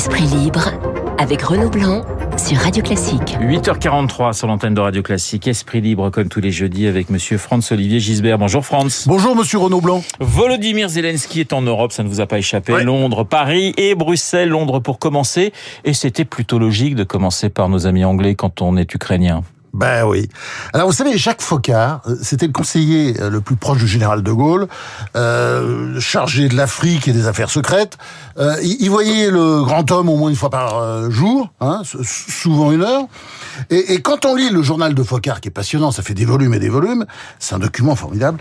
Esprit libre avec Renaud Blanc sur Radio Classique. 8h43 sur l'antenne de Radio Classique. Esprit libre comme tous les jeudis avec monsieur Franz Olivier Gisbert. Bonjour Franz. Bonjour monsieur Renaud Blanc. Volodymyr Zelensky est en Europe, ça ne vous a pas échappé. Londres, Paris et Bruxelles. Londres pour commencer. Et c'était plutôt logique de commencer par nos amis anglais quand on est ukrainien. Ben oui. Alors vous savez, Jacques Faucard, euh, c'était le conseiller euh, le plus proche du général de Gaulle, euh, chargé de l'Afrique et des affaires secrètes. Il, voyait le grand homme au moins une fois par jour, hein, souvent une heure. Et, quand on lit le journal de Faucard, qui est passionnant, ça fait des volumes et des volumes, c'est un document formidable,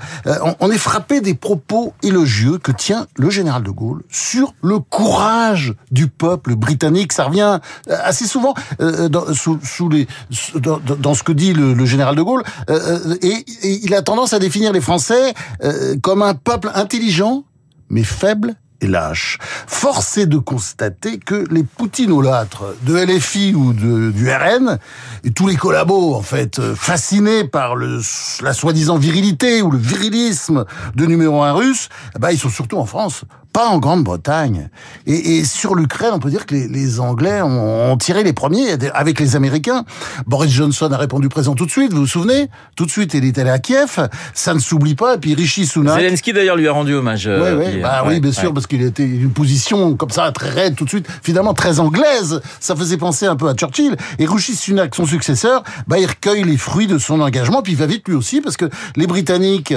on, est frappé des propos élogieux que tient le général de Gaulle sur le courage du peuple britannique. Ça revient assez souvent sous, les, dans ce que dit le, général de Gaulle, euh, euh, et, il a tendance à définir les Français euh, comme un peuple intelligent, mais faible et lâche. Force est de constater que les poutinolâtres de LFI ou de, du RN, et tous les collabos, en fait, fascinés par la soi-disant virilité ou le virilisme de numéro un russe, bah, ils sont surtout en France pas en Grande-Bretagne. Et, et, sur l'Ukraine, on peut dire que les, les Anglais ont, ont, tiré les premiers avec les Américains. Boris Johnson a répondu présent tout de suite, vous vous souvenez? Tout de suite, il est allé à Kiev. Ça ne s'oublie pas. Et puis Rishi Sunak... Zelensky d'ailleurs lui a rendu hommage. Euh, ouais, bah, oui, bien sûr, parce qu'il était une position comme ça, très raide tout de suite, finalement très anglaise. Ça faisait penser un peu à Churchill. Et Rishi Sunak, son successeur, bah, il recueille les fruits de son engagement. Puis il va vite lui aussi, parce que les Britanniques,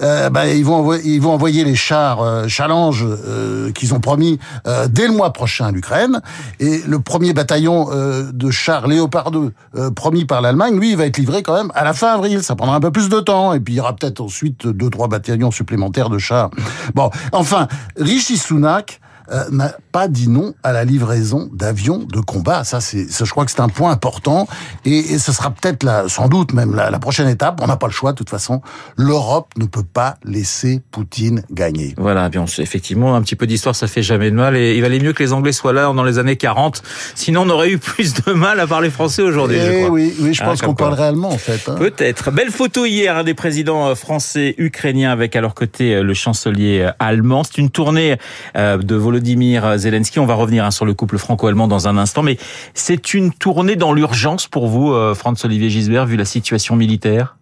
euh, bah, ils, vont envoyer, ils vont envoyer les chars euh, Challenge euh, qu'ils ont promis euh, dès le mois prochain à l'Ukraine. Et le premier bataillon euh, de chars Léopard 2 promis par l'Allemagne, lui, il va être livré quand même à la fin avril. Ça prendra un peu plus de temps. Et puis il y aura peut-être ensuite deux, trois bataillons supplémentaires de chars. Bon, enfin, Rishi Sunak euh, n'a pas dit non à la livraison d'avions de combat. Ça, c'est, je crois que c'est un point important et, ce sera peut-être la, sans doute même la, prochaine étape. On n'a pas le choix de toute façon. L'Europe ne peut pas laisser Poutine gagner. Voilà, bien effectivement, un petit peu d'histoire, ça fait jamais de mal et il valait mieux que les Anglais soient là dans les années 40. Sinon, on aurait eu plus de mal à parler français aujourd'hui. je eh crois. Oui, oui, je pense ah, qu'on parlerait allemand en fait. Hein. Peut-être. Belle photo hier hein, des présidents euh, français, ukrainiens avec à leur côté euh, le chancelier allemand. C'est une tournée de Volodymyr Zelensky. On va revenir hein, sur le couple franco-allemand dans un instant, mais c'est une tournée dans l'urgence pour vous, euh, Franz-Olivier Gisbert, vu la situation militaire?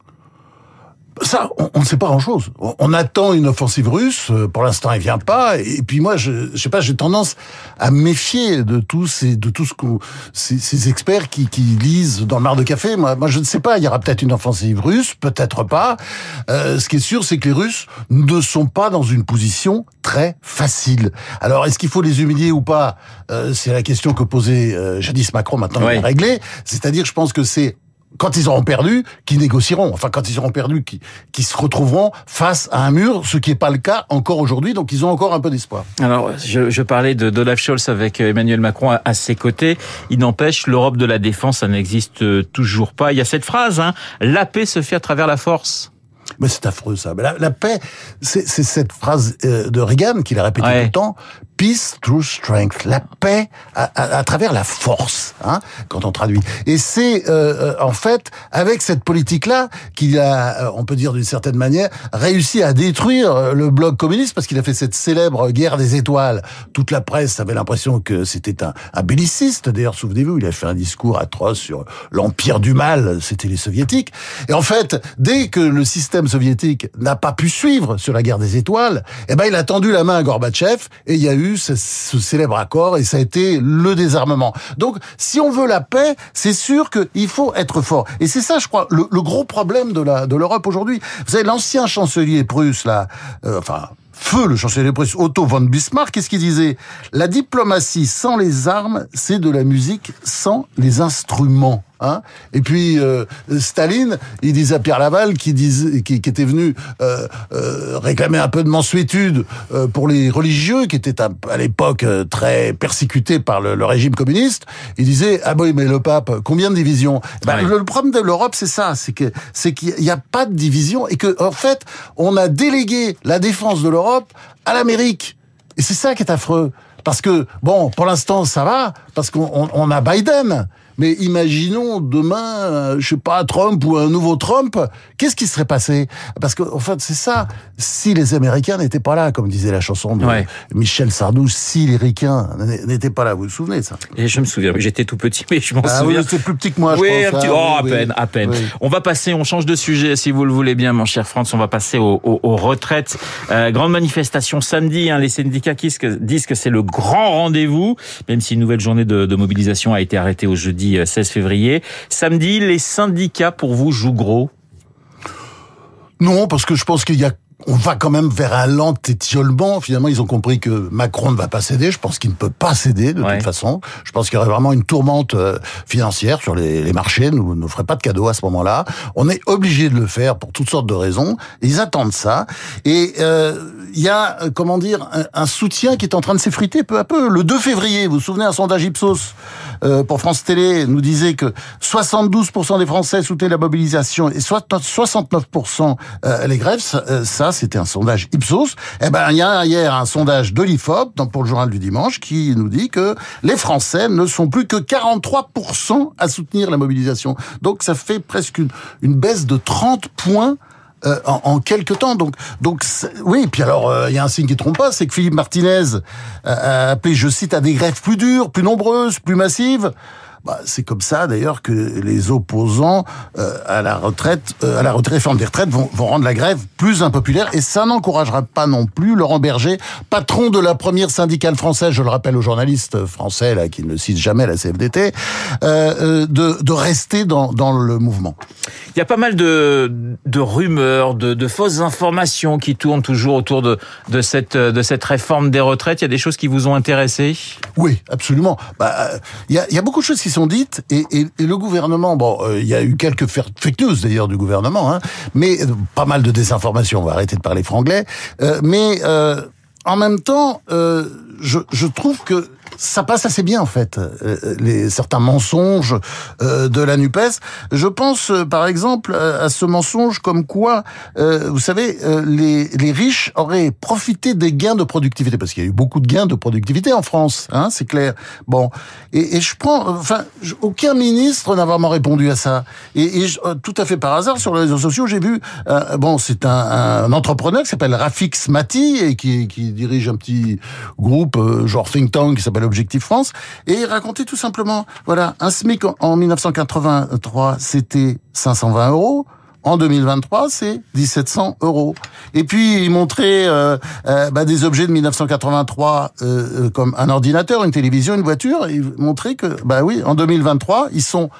Ça, on ne sait pas grand-chose. On attend une offensive russe. Euh, pour l'instant, elle vient pas. Et puis moi, je, je sais pas, j'ai tendance à méfier de tous ces, de tout ce que ces, ces, experts qui, qui lisent dans le mar de café. Moi, moi, je ne sais pas. Il y aura peut-être une offensive russe, peut-être pas. Euh, ce qui est sûr, c'est que les Russes ne sont pas dans une position très facile. Alors, est-ce qu'il faut les humilier ou pas? Euh, C'est la question que posait euh, jadis Macron. Maintenant, il est réglé. C'est-à-dire, je pense que c'est quand ils auront perdu, qui négocieront. Enfin, quand ils auront perdu, qui, qui se retrouveront face à un mur, ce qui n'est pas le cas encore aujourd'hui. Donc, ils ont encore un peu d'espoir. Alors, je, je parlais de d'Olaf Scholz avec euh, Emmanuel Macron à, à ses côtés. Il n'empêche, l'Europe de la défense, ça n'existe euh, toujours pas. Il y a cette phrase, hein, la paix se fait à travers la force. Mais c'est affreux ça. La, la paix, c'est cette phrase euh, de Reagan qu'il a répété tout le temps. Peace through strength. La paix à, à, à travers la force, hein, quand on traduit. Et c'est euh, euh en fait avec cette politique-là qu'il a, euh, on peut dire d'une certaine manière, réussi à détruire le bloc communiste parce qu'il a fait cette célèbre guerre des étoiles. Toute la presse avait l'impression que c'était un, un belliciste. D'ailleurs, souvenez-vous, il a fait un discours atroce sur l'empire du mal. C'était les soviétiques. Et en fait, dès que le système soviétique n'a pas pu suivre sur la guerre des étoiles, eh ben il a tendu la main à Gorbatchev et il y a eu ce, célèbre accord et ça a été le désarmement. Donc, si on veut la paix, c'est sûr qu'il faut être fort. Et c'est ça, je crois, le, gros problème de la de l'Europe aujourd'hui. Vous savez, l'ancien chancelier prusse là, euh, enfin feu le chancelier prusse Otto von Bismarck, qu'est-ce qu'il disait? La diplomatie sans les armes, c'est de la musique sans les instruments. Hein et puis euh, Staline, il disait à Pierre Laval, qui, disait, qui, qui était venu euh, euh, réclamer un peu de mensuétude euh, pour les religieux, qui étaient à, l'époque très persécutés par le, le, régime communiste. Il disait ah bon mais le pape, combien de divisions? Ben, le, le, problème de l'Europe, c'est ça, c'est que c'est qu'il n'y a pas de division et que en fait on a délégué la défense de l'Europe à l'Amérique. Et c'est ça qui est affreux. Parce que, bon, pour l'instant, ça va, parce qu'on on a Biden. Mais imaginons demain, euh, je sais pas, Trump ou un nouveau Trump, qu'est-ce qui serait passé? Parce que en fait, c'est ça. Si les Américains n'étaient pas là, comme disait la chanson de Michel Sardou, si les Ricains n'étaient pas là, vous vous souvenez ça? Et je me souviens, j'étais tout petit, mais je m'en ah, souviens. Oui, plus petit que moi, je oui, pense. Un petit... Hein. oh, à peine, à peine. On va passer, on change de sujet, si vous le voulez bien, mon cher France. On va passer aux, retraites. Euh, grande manifestation samedi. Hein, les syndicats disent que c'est le grand rendez-vous, même si une nouvelle journée de, de mobilisation a été arrêtée au jeudi 16 euh, février. Samedi, les syndicats pour vous jouent gros? Non, parce que je pense qu'il y a on va quand même vers un lent étiolement. Finalement, ils ont compris que Macron ne va pas céder. Je pense qu'il ne peut pas céder de toute façon. Je pense qu'il y aurait vraiment une tourmente euh, financière sur les, les marchés. Nous ne ferait pas de cadeaux à ce moment-là. On est obligé de le faire pour toutes sortes de raisons. Ils attendent ça. Et euh, il y a, euh, comment dire, un, soutien qui est en train de s'effriter peu à peu. Le 2 février, vous vous souvenez, un sondage Ipsos pour France Télé nous disait que 72% des Français soutenaient la mobilisation et 69% les grèves. Ça, c'était un sondage Ipsos. Eh ben, il y a hier un sondage de pour le journal du dimanche, qui nous dit que les Français ne sont plus que 43% à soutenir la mobilisation. Donc, ça fait presque une, baisse de 30 points euh, en, en, quelques temps. Donc, donc oui. Puis alors, euh, il y a un signe qui trompe pas, c'est que Philippe Martinez a appelé, je cite, à des grèves plus dures, plus nombreuses, plus massives. Bah, c'est comme ça d'ailleurs que les opposants euh, à la retraite, euh, à la réforme des retraites vont, rendre la grève plus impopulaire et ça n'encouragera pas non plus Laurent Berger, patron de la première syndicale française, je le rappelle aux journalistes français là qui ne citent jamais la CFDT, euh, de, de rester dans, dans le mouvement. Il y a pas mal de, de rumeurs, de, de fausses informations qui tournent toujours autour de, de cette de cette réforme des retraites. Il y a des choses qui vous ont intéressé? Oui, absolument. Bah, il y a, il y a beaucoup de choses qui sont dites et, et, le gouvernement, bon, euh, il y a eu quelques fake d'ailleurs du gouvernement, hein, mais euh, pas mal de désinformation. On va arrêter de parler franglais, euh, mais en même temps, je, je trouve que ça passe assez bien en fait, euh, les certains mensonges euh, de la Nupes. Je pense euh, par exemple à ce mensonge comme quoi, vous savez, les, les riches auraient profité des gains de productivité parce qu'il y a eu beaucoup de gains de productivité en France, hein, c'est clair. Bon, et, et, je prends, enfin, aucun ministre n'a vraiment répondu à ça. Et, et tout à fait par hasard sur les réseaux sociaux, j'ai vu, bon, c'est un, un, entrepreneur qui s'appelle Rafik Smati et qui, qui dirige un petit groupe genre think tank qui s'appelle Objectif France, et il racontait tout simplement, voilà, un SMIC en 1983, c'était 520 euros. En 2023, c'est 1700 euros. Et puis, il montrait euh, euh, bah, des objets de 1983 euh, comme un ordinateur, une télévision, une voiture. Il montrait que, bah oui, en 2023, ils sont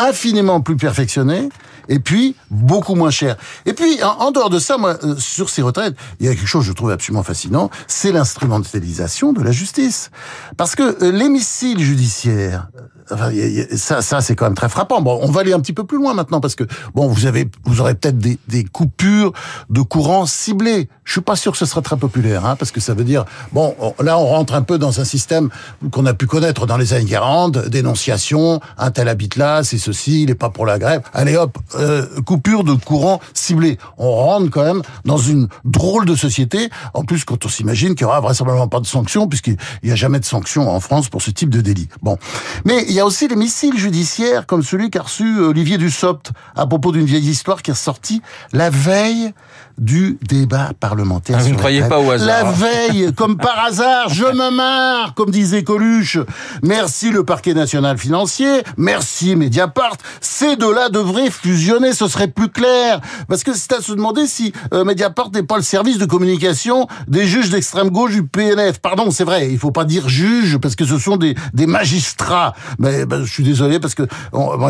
infiniment plus perfectionnés et puis beaucoup moins cher. Et puis, en, dehors de ça, moi, euh, sur ces retraites, il y a quelque chose que je trouve absolument fascinant, c'est l'instrumentalisation de la justice. Parce que euh, l'hémicycle judiciaire, Enfin, ça, ça c'est quand même très frappant. Bon, on va aller un petit peu plus loin maintenant parce que bon, vous avez, vous aurez peut-être des, coupures de courant ciblées. Je suis pas sûr que ce sera très populaire, hein, parce que ça veut dire bon, là on rentre un peu dans un système qu'on a pu connaître dans les années 40, dénonciation, un tel habite là, c'est il est pas pour la grève. Allez hop, euh, coupure de courant ciblé. On rentre quand même dans une drôle de société. En plus, quand on s'imagine qu'il y aura vraisemblablement pas de sanctions, puisqu'il n'y a jamais de sanctions en France pour ce type de délit. Bon, mais il y a aussi les missiles judiciaires comme celui qu'a reçu Olivier Dussopt à propos d'une vieille histoire qui est sortie la veille du débat parlementaire. Ah, vous ne croyez pas au hasard. La veille, comme par hasard, je me marre, comme disait Coluche. Merci le parquet national financier, merci Mediapart. Ces deux-là devraient fusionner, ce serait plus clair. Parce que c'est à se demander si euh, Mediapart n'est pas le service de communication des juges d'extrême gauche du PNF. Pardon, c'est vrai, il faut pas dire juge parce que ce sont des, des magistrats. Mais ben, je suis désolé parce que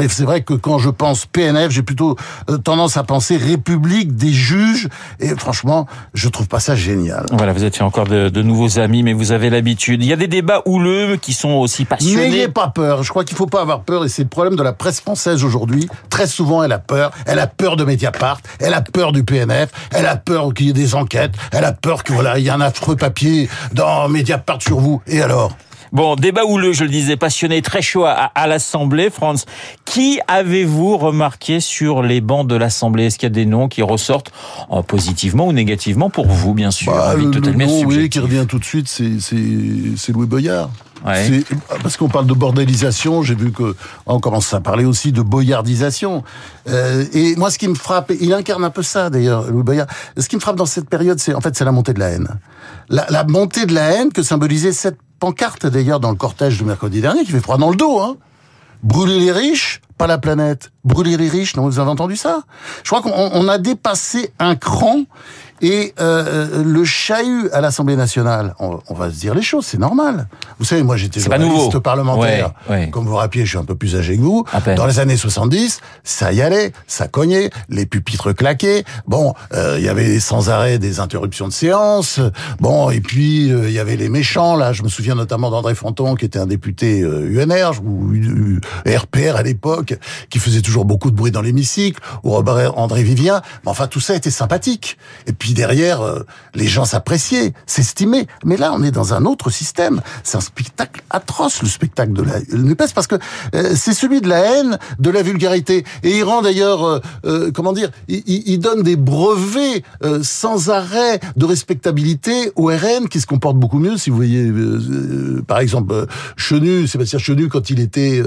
c'est vrai que quand je pense PNF, j'ai plutôt euh, tendance à penser République des juges et franchement, je trouve pas ça génial. Voilà, vous êtes fait encore de, de nouveaux amis, mais vous avez l'habitude. Il y a des débats houleux qui sont aussi passionnés. N'ayez pas peur. Je crois qu'il faut pas avoir peur, et c'est le problème de la presse française aujourd'hui. Très souvent, elle a peur. Elle a peur de Mediapart. Elle a peur du PNF. Elle a peur qu'il y ait des enquêtes. Elle a peur que voilà, il y a un affreux papier dans Mediapart sur vous. Et alors? Bon, débat houleux, je le disais, passionné, très chaud à, l'Assemblée. France, qui avez-vous remarqué sur les bancs de l'Assemblée? Est-ce qu'il y a des noms qui ressortent en positivement ou négativement pour vous, bien sûr? Bah, Le nom, oui, qui revient tout de suite, c'est Louis Boyard. Parce qu'on parle de bordélisation, j'ai vu que on commence à parler aussi de boyardisation. Euh, et moi, ce qui me frappe, il incarne un peu ça d'ailleurs, Louis Boyard. Ce qui me frappe dans cette période, c'est en fait c'est la montée de la haine. La, la montée de la haine que symbolisait cette pancarte d'ailleurs dans le cortège de mercredi dernier, qui fait froid dans le dos. Hein. Brûler les riches, pas la planète. Brûler les riches, non, vous avez entendu ça? Je crois qu'on a dépassé un cran et euh, le chahut à l'Assemblée nationale, on, va se dire les choses, c'est normal. Vous savez, moi j'étais journaliste parlementaire. Comme vous rappelez, je suis un peu plus âgé que vous. Dans les années 70, ça y allait, ça cognait, les pupitres claquaient. Bon, euh, il y avait sans arrêt des interruptions de séance. Bon, et puis euh, il y avait les méchants. Là, je me souviens notamment d'André Fonton, qui était un député UNR ou RPR à l'époque, qui faisait toujours beaucoup de bruit dans l'hémicycle, ou Robert André Vivien. Mais enfin, tout ça était sympathique. Et puis derrière, euh, les gens s'appréciaient, s'estimaient. Mais là, on est dans un autre système. C'est un spectacle atroce, le spectacle de la NUPES, parce que euh, c'est celui de la haine, de la vulgarité. Et il rend d'ailleurs, euh, comment dire, il, donne des brevets sans arrêt de respectabilité au RN, qui se comporte beaucoup mieux. Si vous voyez, par exemple, Chenu, Sébastien Chenu, quand il était,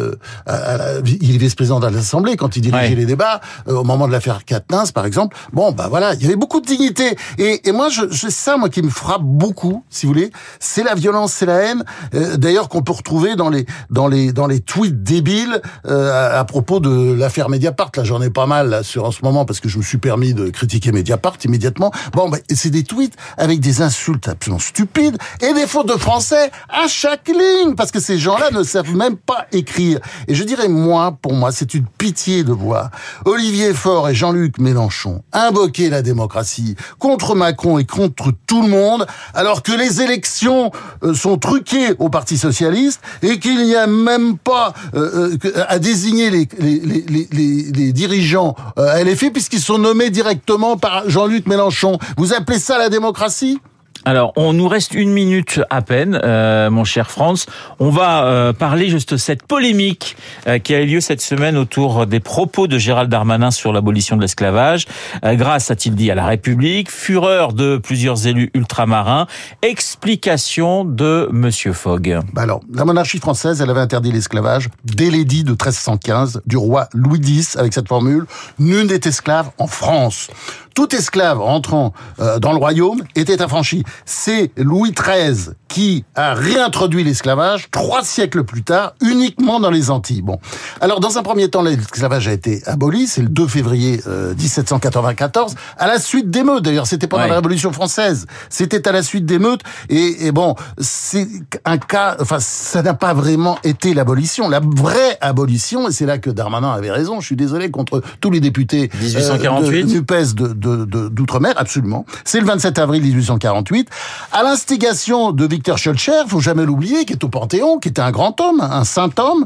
vice-président de l'Assemblée, quand il dirigeait les débats, au moment de l'affaire Katnins, par exemple, bon, bah voilà, il y avait beaucoup de dignité. Et, et moi, je, c'est ça, moi, qui me frappe beaucoup, si vous voulez. C'est la violence, c'est la haine. Euh, d'ailleurs, qu'on peut retrouver dans les dans les dans les tweets débiles euh, à, propos de l'affaire Mediapart. Là, j'en ai pas mal là, sur en ce moment parce que je me suis permis de critiquer Mediapart immédiatement. Bon, ben, c'est des tweets avec des insultes absolument stupides et des fautes de français à chaque ligne parce que ces gens-là ne savent même pas écrire. Et je dirais, moi, pour moi, c'est une pitié de voir Olivier Faure et Jean-Luc Mélenchon invoquer la démocratie contre Macron et contre tout le monde, alors que les élections euh, sont truquées au Parti socialiste et qu'il n'y a même pas euh, euh, à désigner les, les, les, les LFI puisqu'ils sont nommés directement par Jean-Luc Mélenchon. Vous appelez ça la démocratie? Alors, on nous reste une minute à peine, euh, mon cher Franz. On va euh, parler juste de cette polémique euh, qui a eu lieu cette semaine autour des propos de Gérald Darmanin sur l'abolition de l'esclavage. grâce, a-t-il dit, à la République, fureur de plusieurs élus ultramarins, explication de Monsieur Fogg. Bah alors, la monarchie française, elle avait interdit l'esclavage dès l'édit de 1315 du roi Louis X avec cette formule « Nul n'est esclave en France ». Tout esclave entrant dans le royaume était affranchi. C'est Louis XIII qui a réintroduit l'esclavage trois siècles plus tard, uniquement dans les Antilles. Bon, alors dans un premier temps, l'esclavage a été aboli, c'est le 2 février 1794, euh, à la suite d'émeutes. D'ailleurs, c'était pendant la Révolution française, c'était à la suite d'émeutes. Et, et bon, c'est un cas, enfin, ça n'a pas vraiment été l'abolition. La vraie abolition, et c'est là que Darmanin avait raison. Je suis désolé contre tous les députés 1848 euh, de, NUPES de d'outre-mer, absolument. C'est le 27 avril 1848, à l'instigation de Victor Schulcher, faut jamais l'oublier, qui est au Panthéon, qui était un grand homme, un saint homme,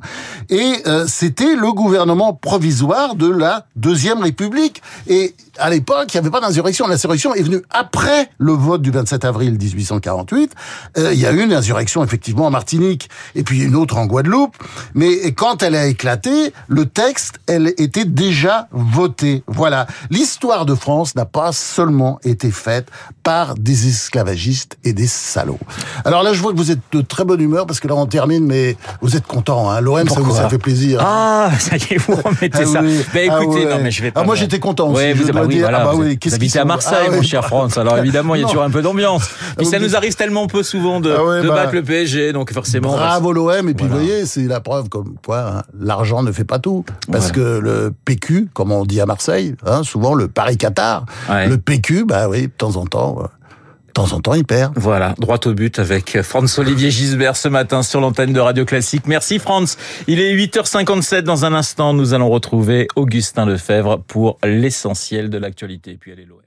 et euh, c'était le gouvernement provisoire de la Deuxième République. Et à l'époque, il n'y avait pas d'insurrection. L'insurrection est venue après le vote du 27 avril 1848. Euh, il y a eu une insurrection effectivement en Martinique et puis une autre en Guadeloupe. Mais quand elle a éclaté, le texte, elle était déjà voté. Voilà. L'histoire de France n'a pas seulement été faite par des esclavagistes et des salauds. Alors là, je vois que vous êtes de très bonne humeur parce que là, on termine, mais vous êtes content. Hein. L'OM, ça vous a fait plaisir. Ah, ça y est, vous remettez ah ça. Oui. Ben, écoutez, ah non, mais je vais pas. Ah, moi, j'étais content aussi. vous, oui, voilà, ah bah oui, vous habitez à Marseille, ah mon cher France. Alors évidemment, il y a toujours un peu d'ambiance. Puis ça nous arrive tellement peu souvent de, ah de bah, battre le PSG, donc forcément. Bravo l'OM. Et puis vous voyez, c'est la preuve comme quoi hein, l'argent ne fait pas tout, parce que le PQ, comme on dit à Marseille, hein, souvent le Paris Qatar, le PQ, bah oui, de temps en temps. En temps, il perd. Voilà, droit au but avec Franz-Olivier Gisbert ce matin sur l'antenne de Radio Classique. Merci Franz. Il est 8h57 dans un instant. Nous allons retrouver Augustin Lefebvre pour l'essentiel de l'actualité. Puis l'OM.